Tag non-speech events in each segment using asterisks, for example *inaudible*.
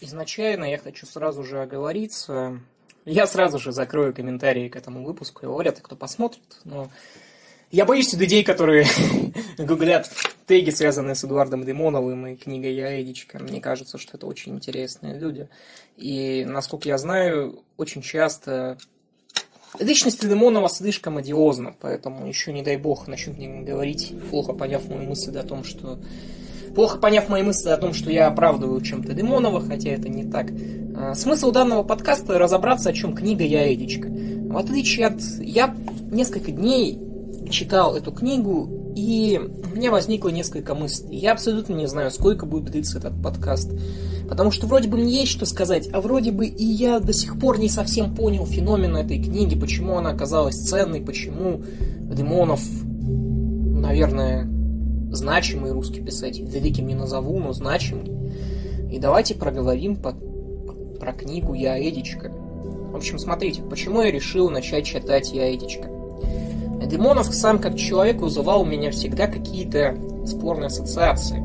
изначально я хочу сразу же оговориться. Я сразу же закрою комментарии к этому выпуску. Вряд ли кто посмотрит, но я боюсь людей, которые *laughs* гуглят теги, связанные с Эдуардом Демоновым и книгой Я. Мне кажется, что это очень интересные люди. И, насколько я знаю, очень часто Личность Демонова слишком одиозна, поэтому еще, не дай бог, начнут мне говорить, плохо поняв мои мысли о том, что плохо поняв мои мысли о том, что я оправдываю чем-то Демонова, хотя это не так. А, смысл данного подкаста разобраться, о чем книга «Я Эдичка». В отличие от... Я несколько дней читал эту книгу, и у меня возникло несколько мыслей. Я абсолютно не знаю, сколько будет длиться этот подкаст. Потому что вроде бы мне есть что сказать, а вроде бы и я до сих пор не совсем понял феномен этой книги, почему она оказалась ценной, почему Демонов, наверное, значимый русский писатель. Великим не назову, но значимый. И давайте проговорим по, про книгу «Я Эдичка». В общем, смотрите, почему я решил начать читать «Я Эдичка». Демонов сам как человек вызывал у меня всегда какие-то спорные ассоциации.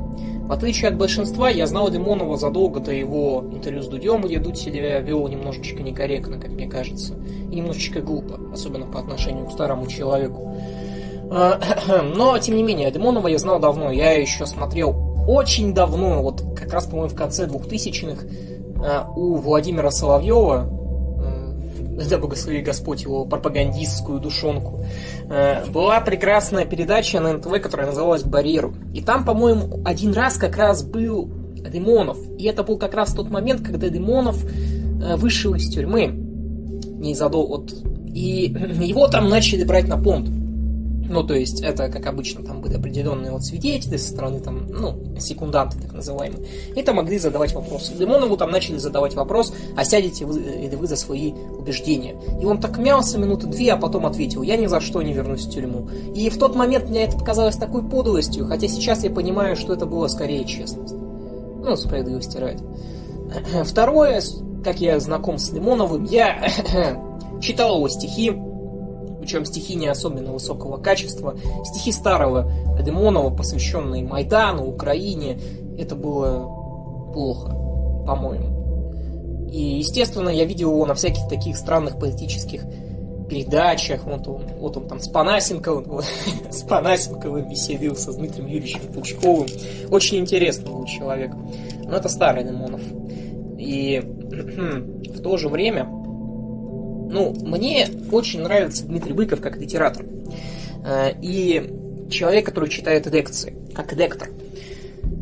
В отличие от большинства, я знал Демонова задолго до его интервью с Дудем, где Дудь себя вел немножечко некорректно, как мне кажется, и немножечко глупо, особенно по отношению к старому человеку. А, *clears throat* но, тем не менее, Демонова я знал давно. Я еще смотрел очень давно, вот как раз, по-моему, в конце 2000-х а, у Владимира Соловьева, да благослови Господь его пропагандистскую душонку, а, была прекрасная передача на НТВ, которая называлась «Барьеру». И там, по-моему, один раз как раз был Демонов. И это был как раз тот момент, когда Демонов вышел из тюрьмы. Незадолго от... И *clears throat* его там начали брать на понт. Ну, то есть, это, как обычно, там были определенные вот свидетели со стороны, там, ну, секунданты, так называемые. И там могли задавать вопросы. Лимонову там начали задавать вопрос, а сядете вы, или вы за свои убеждения. И он так мялся минуты две, а потом ответил, я ни за что не вернусь в тюрьму. И в тот момент мне это показалось такой подлостью, хотя сейчас я понимаю, что это было скорее честность. Ну, справедливости ради. *clears throat* Второе, как я знаком с Лимоновым, я *clears throat* читал его стихи, причем стихи не особенно высокого качества. Стихи старого Демонова, посвященные Майдану, Украине, это было плохо, по-моему. И, естественно, я видел его на всяких таких странных политических передачах, вот он, вот он там с Панасенковым, *laughs* с Панасенковым веселился, с Дмитрием Юрьевичем Пучковым. Очень интересный был человек. Но это старый Демонов. И *clears throat* в то же время ну, мне очень нравится Дмитрий Быков как литератор. Э, и человек, который читает лекции, как лектор.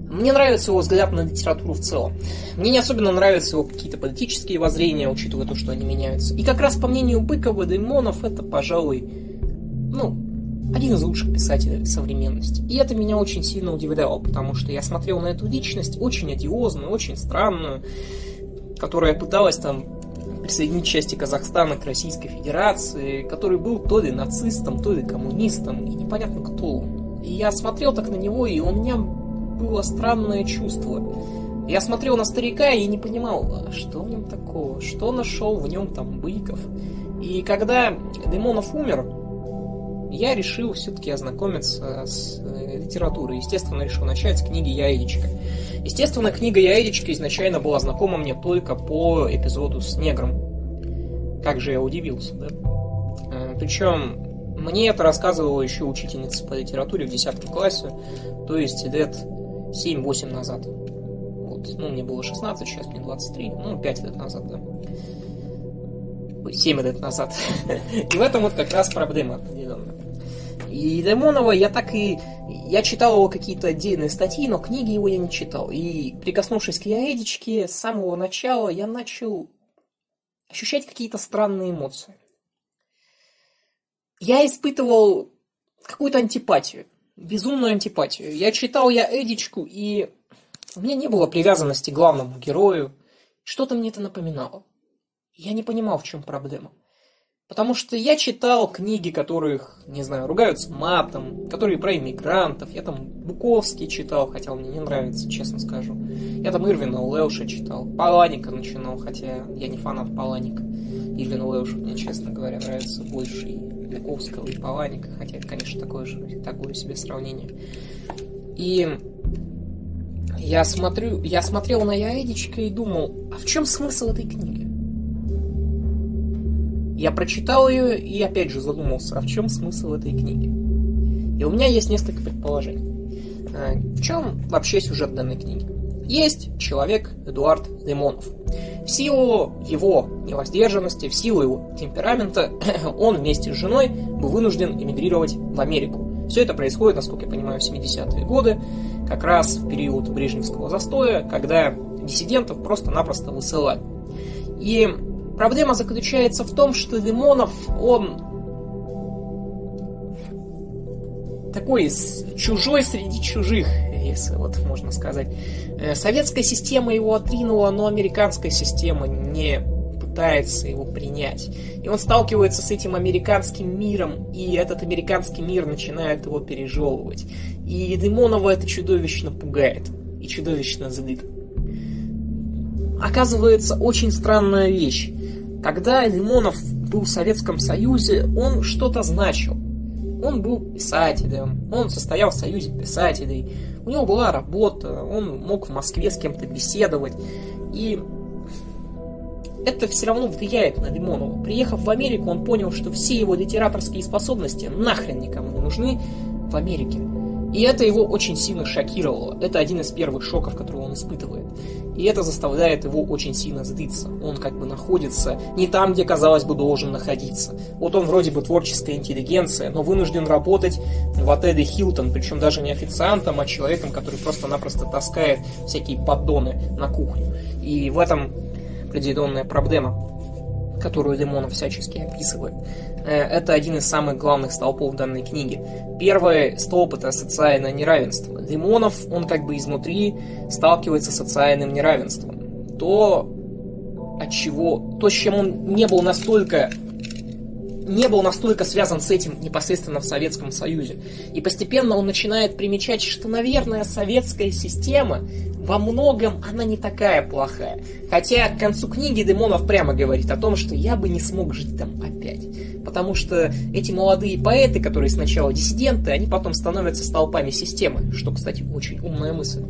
Мне нравится его взгляд на литературу в целом. Мне не особенно нравятся его какие-то политические воззрения, учитывая то, что они меняются. И как раз по мнению Быкова, Даймонов это, пожалуй, ну, один из лучших писателей современности. И это меня очень сильно удивляло, потому что я смотрел на эту личность очень одиозную, очень странную, которая пыталась там присоединить части Казахстана к Российской Федерации, который был то ли нацистом, то ли коммунистом, и непонятно кто И я смотрел так на него, и у меня было странное чувство. Я смотрел на старика и не понимал, а что в нем такого, что нашел в нем там Быков. И когда Демонов умер, я решил все-таки ознакомиться с э, литературой. Естественно, решил начать с книги Яидичка. Естественно, книга Яидичка изначально была знакома мне только по эпизоду с негром. Как же я удивился, да? Э, Причем мне это рассказывала еще учительница по литературе в 10 классе, то есть лет 7-8 назад. Вот. Ну, мне было 16, сейчас мне 23, ну, 5 лет назад, да. 7 лет назад. *laughs* И в этом вот как раз проблема определенная. И Лимонова я так и... Я читал его какие-то отдельные статьи, но книги его я не читал. И прикоснувшись к Яэдичке, с самого начала я начал ощущать какие-то странные эмоции. Я испытывал какую-то антипатию, безумную антипатию. Я читал я Эдичку, и у меня не было привязанности к главному герою. Что-то мне это напоминало. Я не понимал, в чем проблема. Потому что я читал книги, которых, не знаю, ругаются матом, которые про иммигрантов. Я там Буковский читал, хотя он мне не нравится, честно скажу. Я там Ирвина Леуша читал, Паланика начинал, хотя я не фанат Паланика. Ирвин Леуш мне, честно говоря, нравится больше и Буковского, и Паланика, хотя это, конечно, такое же, такое себе сравнение. И я смотрю, я смотрел на Яэдичка и думал, а в чем смысл этой книги? Я прочитал ее и опять же задумался, а в чем смысл этой книги? И у меня есть несколько предположений. Э, в чем вообще сюжет данной книги? Есть человек Эдуард Лимонов. В силу его невоздержанности, в силу его темперамента, *coughs* он вместе с женой был вынужден эмигрировать в Америку. Все это происходит, насколько я понимаю, в 70-е годы, как раз в период Брежневского застоя, когда диссидентов просто-напросто высылали. И Проблема заключается в том, что Лимонов, он такой чужой среди чужих, если вот можно сказать. Э, советская система его отринула, но американская система не пытается его принять. И он сталкивается с этим американским миром, и этот американский мир начинает его пережевывать. И Лимонова это чудовищно пугает и чудовищно злит. Оказывается, очень странная вещь. Когда Лимонов был в Советском Союзе, он что-то значил. Он был писателем, он состоял в Союзе писателей, у него была работа, он мог в Москве с кем-то беседовать. И это все равно влияет на Лимонова. Приехав в Америку, он понял, что все его литераторские способности нахрен никому не нужны в Америке. И это его очень сильно шокировало. Это один из первых шоков, которые он испытывает. И это заставляет его очень сильно злиться. Он как бы находится не там, где, казалось бы, должен находиться. Вот он вроде бы творческая интеллигенция, но вынужден работать в отеле Хилтон, причем даже не официантом, а человеком, который просто-напросто таскает всякие поддоны на кухню. И в этом определенная проблема которую Лимонов всячески описывает. Э, это один из самых главных столпов данной книги. Первый столб – это социальное неравенство. Лимонов, он как бы изнутри сталкивается с социальным неравенством. То, от чего, то, с чем он не был настолько не был настолько связан с этим непосредственно в Советском Союзе. И постепенно он начинает примечать, что, наверное, советская система во многом она не такая плохая. Хотя к концу книги Демонов прямо говорит о том, что я бы не смог жить там опять. Потому что эти молодые поэты, которые сначала диссиденты, они потом становятся столпами системы, что, кстати, очень умная мысль.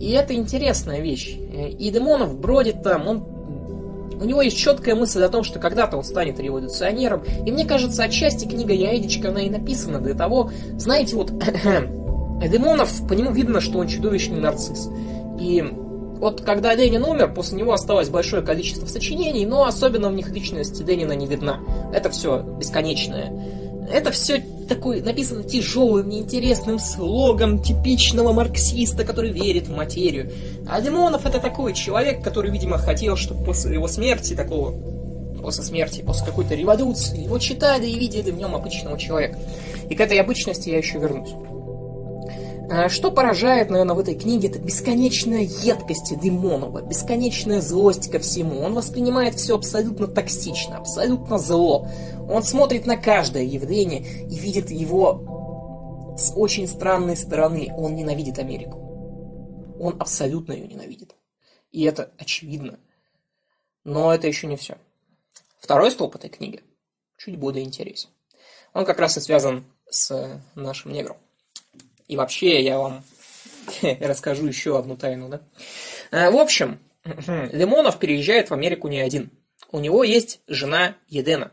И это интересная вещь. И Демонов бродит там, он у него есть четкая мысль о том, что когда-то он станет революционером. И мне кажется, отчасти книга Яэдичка, она и написана для того, знаете, вот *clears throat* Эдемонов, по нему видно, что он чудовищный нарцисс. И вот когда Ленин умер, после него осталось большое количество сочинений, но особенно в них личность Ленина не видна. Это все бесконечное это все такое написано тяжелым, неинтересным слогом типичного марксиста, который верит в материю. А Лимонов это такой человек, который, видимо, хотел, чтобы после его смерти, такого, после смерти, после какой-то революции, его читали и видели в нем обычного человека. И к этой обычности я еще вернусь. А что поражает, наверное, в этой книге, это бесконечная едкость Димонова, бесконечная злость ко всему. Он воспринимает все абсолютно токсично, абсолютно зло. Он смотрит на каждое явление и видит его с очень странной стороны. Он ненавидит Америку. Он абсолютно ее ненавидит. И это очевидно. Но это еще не все. Второй столб этой книги чуть более интересен. Он как раз и связан с нашим негром. И вообще я вам *laughs* расскажу еще одну тайну, да? Э, в общем, *clears throat* Лимонов переезжает в Америку не один. У него есть жена Едена.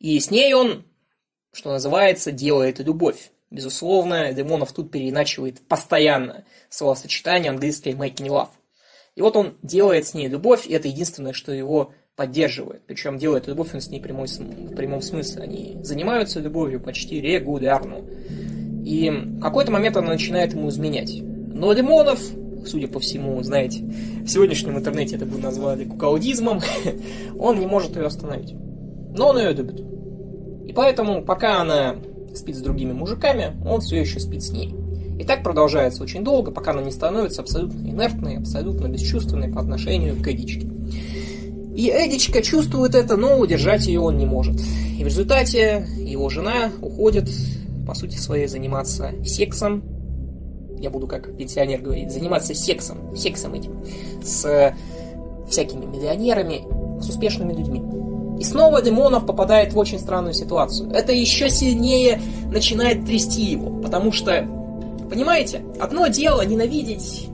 И с ней он, что называется, делает любовь. Безусловно, Лимонов тут переиначивает постоянно словосочетание английское making love. И вот он делает с ней любовь, и это единственное, что его поддерживает. Причем делает любовь он с ней прямой, в прямом смысле. Они занимаются любовью почти регулярно. И в какой-то момент она начинает ему изменять. Но Лимонов, судя по всему, знаете, в сегодняшнем интернете это бы назвали кукаудизмом, *laughs* он не может ее остановить. Но он ее любит. И поэтому, пока она спит с другими мужиками, он все еще спит с ней. И так продолжается очень долго, пока она не становится абсолютно инертной, абсолютно бесчувственной по отношению к Эдичке. И Эдичка чувствует это, но удержать ее он не может. И в результате его жена уходит по сути своей, заниматься сексом, я буду как пенсионер говорить, заниматься сексом, сексом этим, с всякими миллионерами, с успешными людьми. И снова Демонов попадает в очень странную ситуацию. Это еще сильнее начинает трясти его, потому что, понимаете, одно дело ненавидеть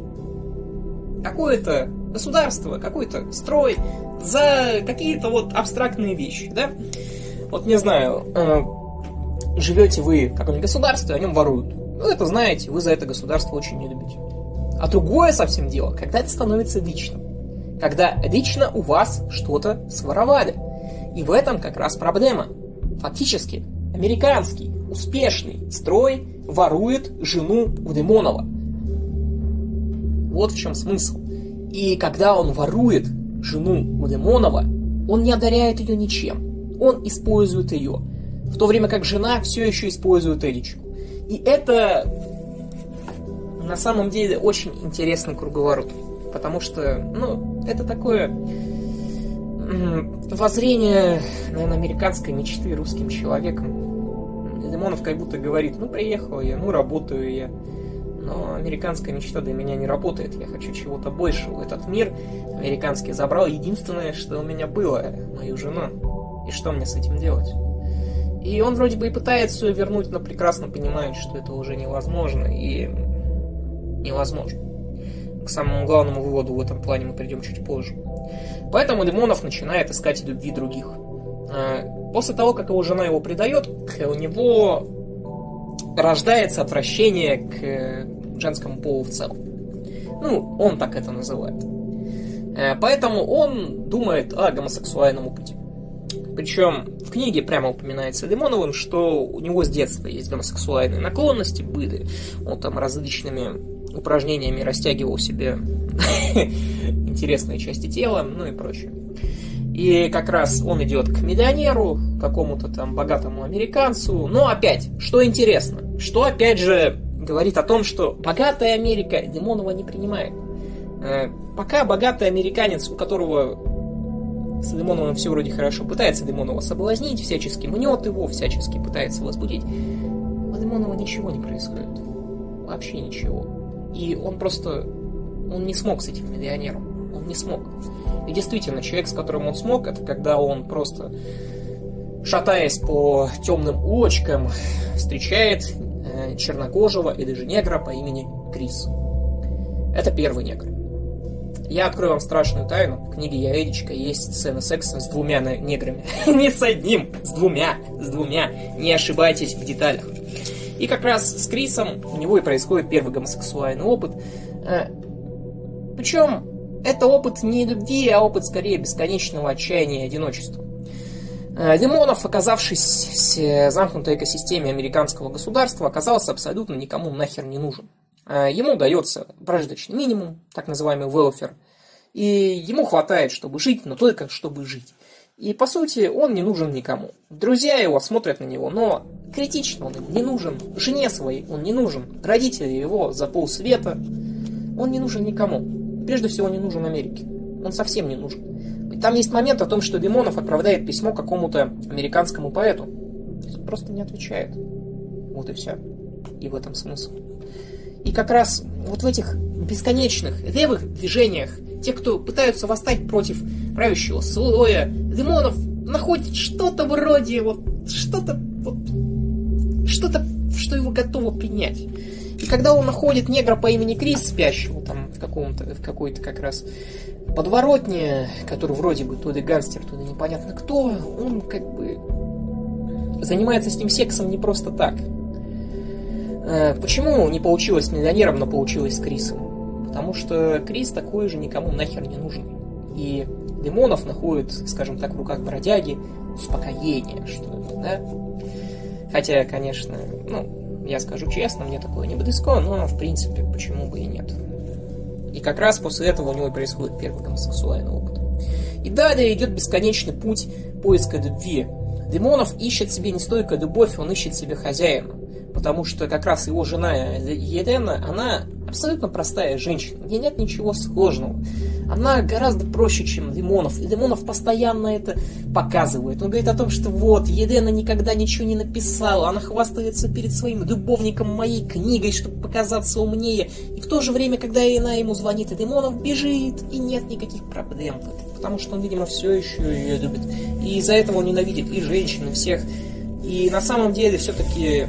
какое-то государство, какой-то строй за какие-то вот абстрактные вещи, да? Вот не знаю, э, живете вы в каком-нибудь государстве, о нем воруют. Ну, это знаете, вы за это государство очень не любите. А другое совсем дело, когда это становится личным. Когда лично у вас что-то своровали. И в этом как раз проблема. Фактически, американский успешный строй ворует жену у Демонова. Вот в чем смысл. И когда он ворует жену у Демонова, он не одаряет ее ничем. Он использует ее. В то время как жена все еще использует Эличку. И это на самом деле очень интересный круговорот. Потому что, ну, это такое воззрение, наверное, американской мечты русским человеком. Лимонов как будто говорит, ну, приехал я, ну, работаю я. Но американская мечта для меня не работает. Я хочу чего-то большего. Этот мир американский забрал единственное, что у меня было, мою жену. И что мне с этим делать? И он вроде бы и пытается ее вернуть, но прекрасно понимает, что это уже невозможно. И невозможно. К самому главному выводу в этом плане мы придем чуть позже. Поэтому Лимонов начинает искать любви других. А, после того, как его жена его предает, у него рождается отвращение к женскому полу в целом. Ну, он так это называет. Э, поэтому он думает о гомосексуальном опыте. Причем в книге прямо упоминается Лимоновым, что у него с детства есть гомосексуальные наклонности, были. Он там различными упражнениями растягивал себе *laughs* интересные части тела, ну и прочее. И как раз он идет к миллионеру, какому-то там богатому американцу. Но опять, что интересно, что опять же говорит о том, что богатая Америка Демонова не принимает. Э, пока богатый американец, у которого с Демоновым все вроде хорошо, пытается Демонова соблазнить, всячески мнет его, всячески пытается возбудить, у Демонова ничего не происходит. Вообще ничего. И он просто, он не смог с этим миллионером. Он не смог. И действительно, человек, с которым он смог, это когда он просто, шатаясь по темным улочкам, встречает э, чернокожего и даже негра по имени Крис. Это первый негр. Я открою вам страшную тайну. В книге Яредичка есть сцена секса с двумя неграми. *laughs* Не с одним, с двумя, с двумя. Не ошибайтесь в деталях. И как раз с Крисом у него и происходит первый гомосексуальный опыт. Э, Причем это опыт не любви, а опыт скорее бесконечного отчаяния и одиночества. Э, Лимонов, оказавшись в замкнутой экосистеме американского государства, оказался абсолютно никому нахер не нужен. Э, ему дается прожиточный минимум, так называемый welfare, и ему хватает, чтобы жить, но только чтобы жить. И, по сути, он не нужен никому. Друзья его смотрят на него, но критично он им не нужен. Жене своей он не нужен. Родители его за полсвета. Он не нужен никому. Прежде всего, не нужен Америке. Он совсем не нужен. Там есть момент о том, что Лимонов отправляет письмо какому-то американскому поэту. Он просто не отвечает. Вот и все. И в этом смысл. И как раз вот в этих бесконечных левых движениях, те, кто пытаются восстать против правящего слоя, Лимонов находит что-то вроде вот что-то вот, что-то, что его готово принять. И когда он находит негра по имени Крис, спящего там в каком-то, в какой-то как раз подворотне, который вроде бы то ли гангстер, то ли непонятно кто, он как бы занимается с ним сексом не просто так. Э, почему не получилось с миллионером, но получилось с Крисом? Потому что Крис такой же никому нахер не нужен. И Лимонов находит, скажем так, в руках бродяги успокоение, что ли, да? Хотя, конечно, ну, я скажу честно, мне такое не близко, но, в принципе, почему бы и нет. И как раз после этого у него происходит первый гомосексуальный опыт. И далее идет бесконечный путь поиска любви. Демонов ищет себе не столько любовь, он ищет себе хозяина потому что как раз его жена Елена, она абсолютно простая женщина, где нет ничего сложного. Она гораздо проще, чем Лимонов, и Лимонов постоянно это показывает. Он говорит о том, что вот, Елена никогда ничего не написала, она хвастается перед своим любовником моей книгой, чтобы показаться умнее. И в то же время, когда она ему звонит, и Лимонов бежит, и нет никаких проблем. Потому что он, видимо, все еще ее любит. И из-за этого он ненавидит и женщин, и всех. И на самом деле все-таки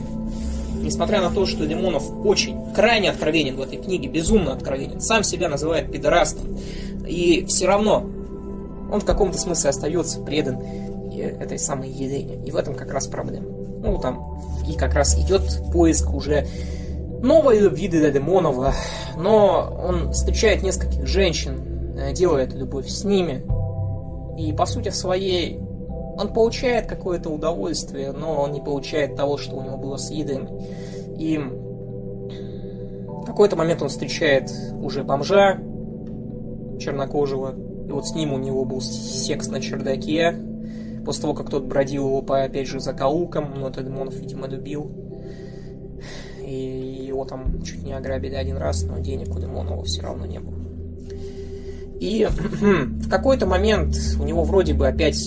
несмотря на то, что Лимонов очень крайне откровенен в этой книге, безумно откровенен, сам себя называет пидорастом, и все равно он в каком-то смысле остается предан этой самой Елене. И в этом как раз проблема. Ну, там, и как раз идет поиск уже новой любви для Демонова, но он встречает нескольких женщин, э, делает любовь с ними, и по сути своей он получает какое-то удовольствие, но он не получает того, что у него было с Едой. И в какой-то момент он встречает уже бомжа чернокожего, и вот с ним у него был секс на чердаке, после того, как тот бродил его по, опять же, закоулкам, но этот Демонов, видимо, любил. И его там чуть не ограбили один раз, но денег у Демонова все равно не было. И *clears throat* в какой-то момент у него вроде бы опять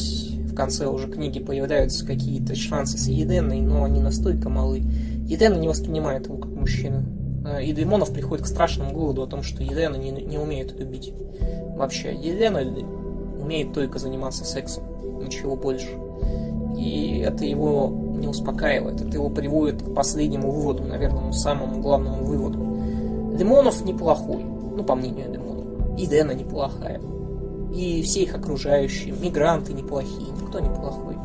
в конце уже книги появляются какие-то шансы с Еденой, но они настолько малы. Едена не воспринимает его как мужчину. А, и Демонов приходит к страшному выводу о том, что Едена не, не умеет любить. Вообще, Едена умеет только заниматься сексом, ничего больше. И это его не успокаивает, это его приводит к последнему выводу, наверное, самому главному выводу. Демонов неплохой, ну, по мнению Демонова. И Дэна неплохая. И все их окружающие, мигранты неплохие, никто неплохой.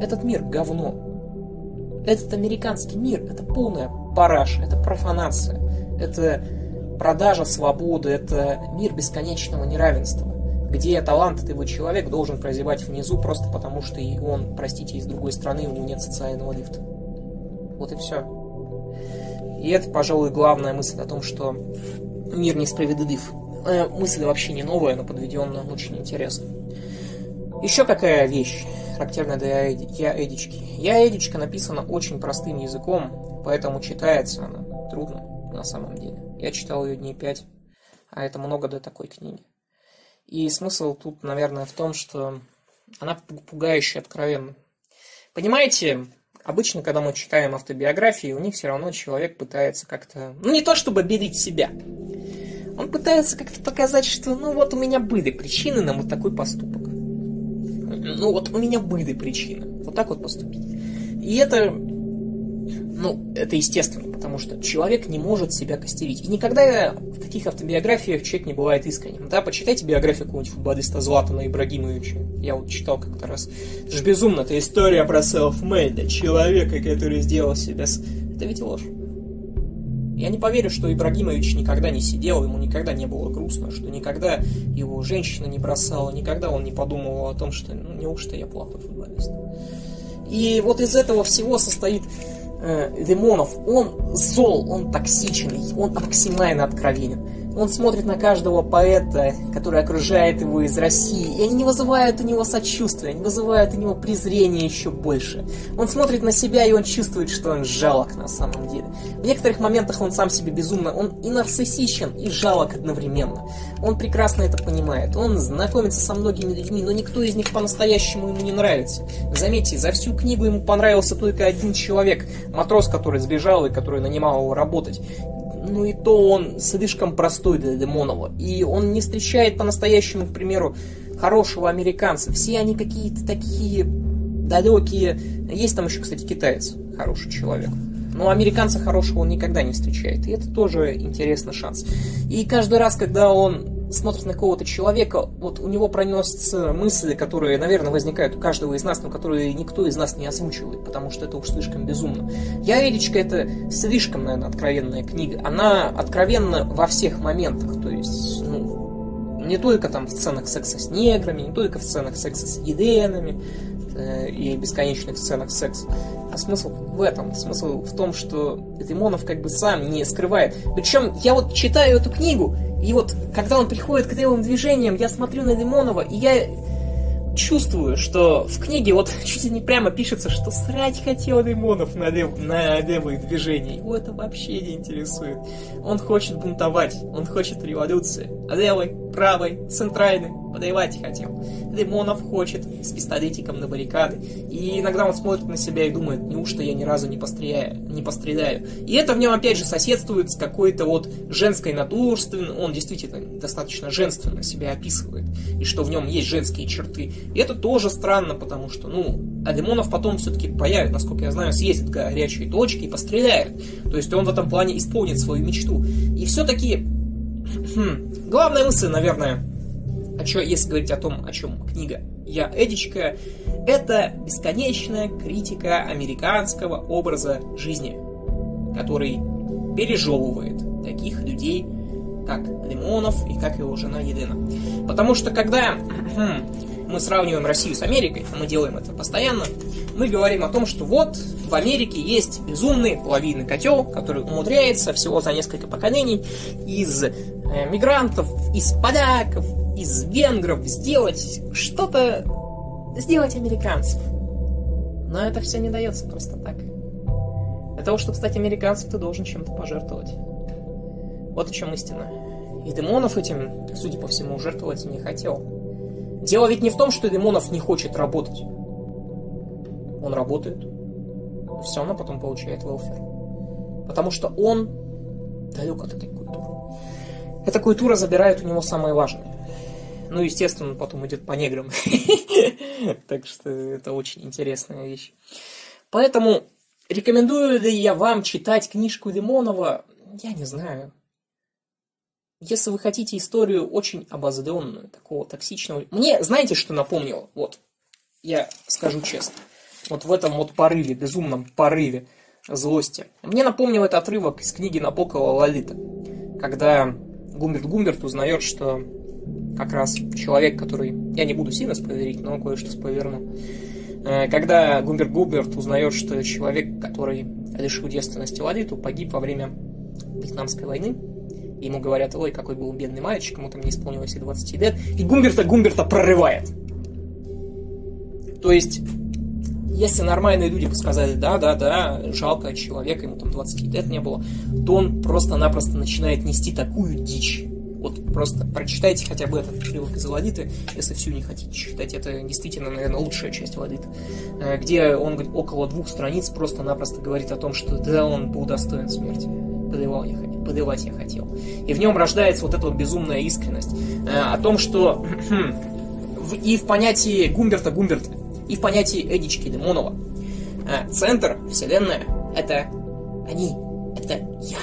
Этот мир говно. Этот американский мир, это полная параша, это профанация, это продажа свободы, это мир бесконечного неравенства где талантливый человек должен прозевать внизу просто потому, что и он, простите, из другой страны, у него нет социального лифта. Вот и все. И это, пожалуй, главная мысль о том, что мир несправедлив. Э, мысль вообще не новая, но подведенная очень интересно. Еще какая вещь, характерная для Я Эдички. Я Эдичка написана очень простым языком, поэтому читается она трудно на самом деле. Я читал ее дней пять, а это много для такой книги. И смысл тут, наверное, в том, что она пугающе откровенна. Понимаете, обычно, когда мы читаем автобиографии, у них все равно человек пытается как-то, ну не то чтобы берить себя, он пытается как-то показать, что ну вот у меня были причины на вот такой поступок. Ну вот у меня были причины вот так вот поступить. И это ну, это естественно, потому что человек не может себя костерить. И никогда в таких автобиографиях человек не бывает искренним. Да, почитайте биографию какого-нибудь футболиста Златана Ибрагимовича. Я вот читал как-то раз. Это же безумно, это история про селф-мейда, человека, который сделал себя... Это ведь ложь. Я не поверю, что Ибрагимович никогда не сидел, ему никогда не было грустно, что никогда его женщина не бросала, никогда он не подумывал о том, что ну неужто я плохой футболист. И вот из этого всего состоит э, Демонов, он зол, он токсичный, он максимально откровенен. Он смотрит на каждого поэта, который окружает его из России, и они не вызывают у него сочувствия, они вызывают у него презрение еще больше. Он смотрит на себя, и он чувствует, что он жалок на самом деле. В некоторых моментах он сам себе безумно, он и нарциссичен, и жалок одновременно. Он прекрасно это понимает. Он знакомится со многими людьми, но никто из них по-настоящему ему не нравится. Заметьте, за всю книгу ему понравился только один человек, матрос, который сбежал и который нанимал его работать ну и то он слишком простой для Демонова. И он не встречает по-настоящему, к примеру, хорошего американца. Все они какие-то такие далекие. Есть там еще, кстати, китаец, хороший человек. Но американца хорошего он никогда не встречает. И это тоже интересный шанс. И каждый раз, когда он смотрит на какого-то человека, вот у него проносятся мысли, которые, наверное, возникают у каждого из нас, но которые никто из нас не озвучивает, потому что это уж слишком безумно. Я Эричка это слишком, наверное, откровенная книга. Она откровенна во всех моментах, то есть, ну, не только там в сценах секса с неграми, не только в сценах секса с еденами э, и бесконечных сценах секса. А смысл в этом. Смысл в том, что Демонов как бы сам не скрывает. Причем я вот читаю эту книгу, и вот, когда он приходит к левым движениям, я смотрю на Лимонова, и я чувствую, что в книге вот *laughs* чуть ли не прямо пишется, что срать хотел Лимонов на, лев, на левые движения. Его это вообще не интересует. Он хочет бунтовать, он хочет революции. А левый правой, центральной, подавать хотел. Лимонов хочет с пистолетиком на баррикады. И иногда он смотрит на себя и думает, неужто я ни разу не постреляю, не постреляю. И это в нем опять же соседствует с какой-то вот женской натурственностью. Он действительно достаточно женственно себя описывает. И что в нем есть женские черты. И это тоже странно, потому что, ну, а Лимонов потом все-таки появится, насколько я знаю, съездит горячие точки и постреляет. То есть он в этом плане исполнит свою мечту. И все-таки Хм. Главная мысль, наверное, о чем, если говорить о том, о чем книга «Я Эдичка», это бесконечная критика американского образа жизни, который пережевывает таких людей, как Лимонов и как его жена Елена. Потому что когда хм, мы сравниваем Россию с Америкой, а мы делаем это постоянно, мы говорим о том, что вот в Америке есть безумный половинный котел, который умудряется всего за несколько поколений из мигрантов, из поляков, из венгров сделать что-то, сделать американцев. Но это все не дается просто так. Для того, чтобы стать американцем, ты должен чем-то пожертвовать. Вот в чем истина. И Демонов этим, судя по всему, жертвовать не хотел. Дело ведь не в том, что Демонов не хочет работать. Он работает, все равно потом получает велфер. Потому что он далек от этой культуры. Эта культура забирает у него самое важное. Ну, естественно, он потом идет по неграм. *laughs* Так что это очень интересная вещь. Поэтому рекомендую ли я вам читать книжку Лимонова? Я не знаю. Если вы хотите историю очень обозленную, такого токсичного... Мне, знаете, что напомнило? Вот, я скажу честно вот в этом вот порыве, безумном порыве злости. Мне напомнил этот отрывок из книги Набокова «Лолита», когда Гумберт Гумберт узнает, что как раз человек, который... Я не буду сильно спойлерить, но кое-что спойлерну. Э, когда Гумберт Гумберт узнает, что человек, который лишил девственности Лолиту, погиб во время Вьетнамской войны, ему говорят, ой, какой был бедный мальчик, ему там не исполнилось и 20 лет, и Гумберта Гумберта прорывает. То есть если нормальные люди бы сказали, да, да, да, жалко человека, ему там 20 лет не было, то он просто-напросто начинает нести такую дичь. Вот просто прочитайте хотя бы этот отрывок из Аладиты, если всю не хотите читать. Это действительно, наверное, лучшая часть Аладиты. Э, где он около двух страниц просто-напросто говорит о том, что да, он был достоин смерти. Подавал я, подавать я хотел. И в нем рождается вот эта вот безумная искренность. Э, о том, что *clears throat* и в понятии Гумберта Гумберта и в понятии Эдички Лимонова. А центр, Вселенная, это они, это я.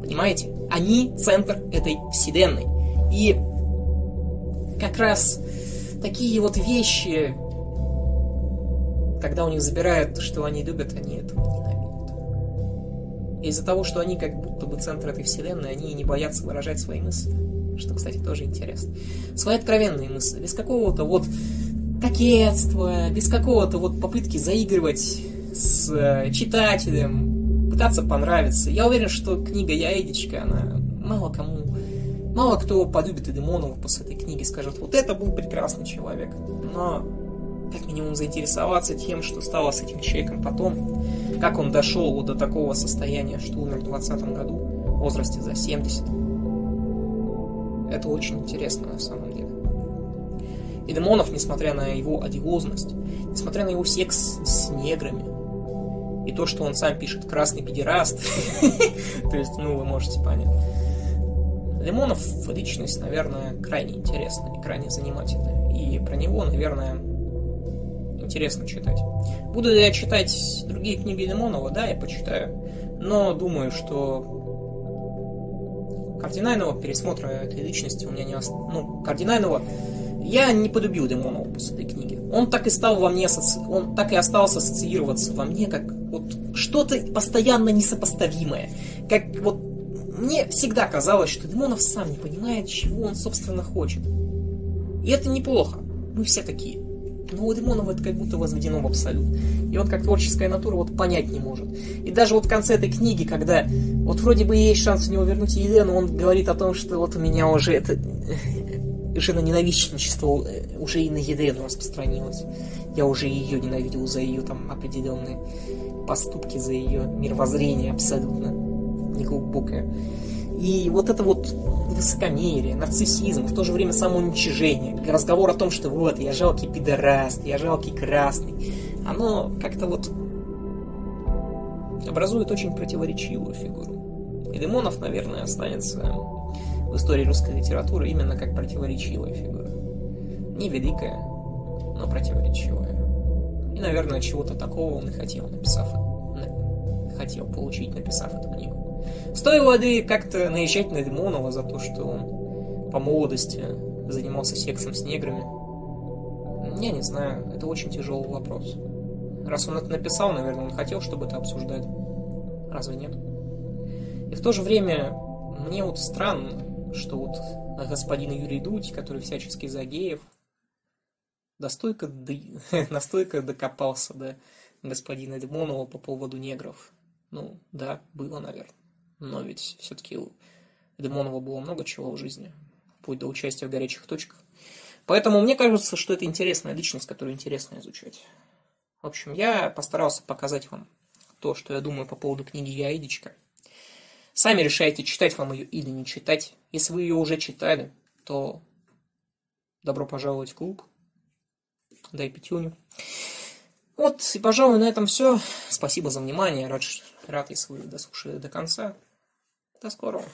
Понимаете? Они центр этой Вселенной. И как раз такие вот вещи, когда у них забирают, что они любят, они этого ненавидят. из-за того, что они как будто бы центр этой вселенной, они не боятся выражать свои мысли. Что, кстати, тоже интересно. Свои откровенные мысли, без какого-то вот кокетства, без какого-то вот попытки заигрывать с э, читателем, пытаться понравиться. Я уверен, что книга «Я Эдичка», она мало кому, мало кто полюбит Эдемонова после этой книги, скажет, вот это был прекрасный человек. Но как минимум заинтересоваться тем, что стало с этим человеком потом, как он дошел вот до такого состояния, что умер в 20 году, в возрасте за 70. Это очень интересно на самом деле. И Демонов, несмотря на его одиозность, несмотря на его секс с неграми, и то, что он сам пишет «красный педераст», *laughs* то есть, ну, вы можете понять. Лимонов личность, наверное, крайне интересная и крайне занимательная. И про него, наверное, интересно читать. Буду я читать другие книги Лимонова? Да, я почитаю. Но думаю, что кардинального пересмотра этой личности у меня не осталось. Ну, кардинального я не полюбил Демонова после этой книги. Он так и стал во мне, асоци... он так и остался ассоциироваться во мне, как вот что-то постоянно несопоставимое. Как вот мне всегда казалось, что Демонов сам не понимает, чего он, собственно, хочет. И это неплохо. Мы все такие. Но у Демонова это как будто возведено в абсолют. И он как творческая натура вот понять не может. И даже вот в конце этой книги, когда вот вроде бы есть шанс у него вернуть Елену, он говорит о том, что вот у меня уже это женоненавистничество э, уже и на Елену распространилось. Я уже ее ненавидел за ее там определенные поступки, за ее мировоззрение абсолютно неглубокое. И вот это вот высокомерие, нарциссизм, в то же время самоуничижение, разговор о том, что вот, я жалкий пидораст, я жалкий красный, оно как-то вот образует очень противоречивую фигуру. И Лимонов, наверное, останется в истории русской литературы именно как противоречивая фигура. Не великая, но противоречивая. И, наверное, чего-то такого он и хотел, написав, хотел получить, написав эту книгу. Стоило ли как-то наезжать на Лимонова за то, что он по молодости занимался сексом с неграми? Я не знаю, это очень тяжелый вопрос. Раз он это написал, наверное, он хотел, чтобы это обсуждать. Разве нет? И в то же время мне вот странно, что вот господин Юрий Дудь, который всячески за геев, настолько, *laughs* настолько докопался до господина Лимонова по поводу негров. Ну, да, было, наверное. Но ведь все-таки у Лимонова было много чего в жизни, вплоть до участия в горячих точках. Поэтому мне кажется, что это интересная личность, которую интересно изучать. В общем, я постарался показать вам то, что я думаю по поводу книги Яидичка. Сами решайте, читать вам ее или не читать. Если вы ее уже читали, то добро пожаловать в клуб. Дай пятюню. Вот, и, пожалуй, на этом все. Спасибо за внимание. Рад, рад если вы дослушали до конца. До скорого.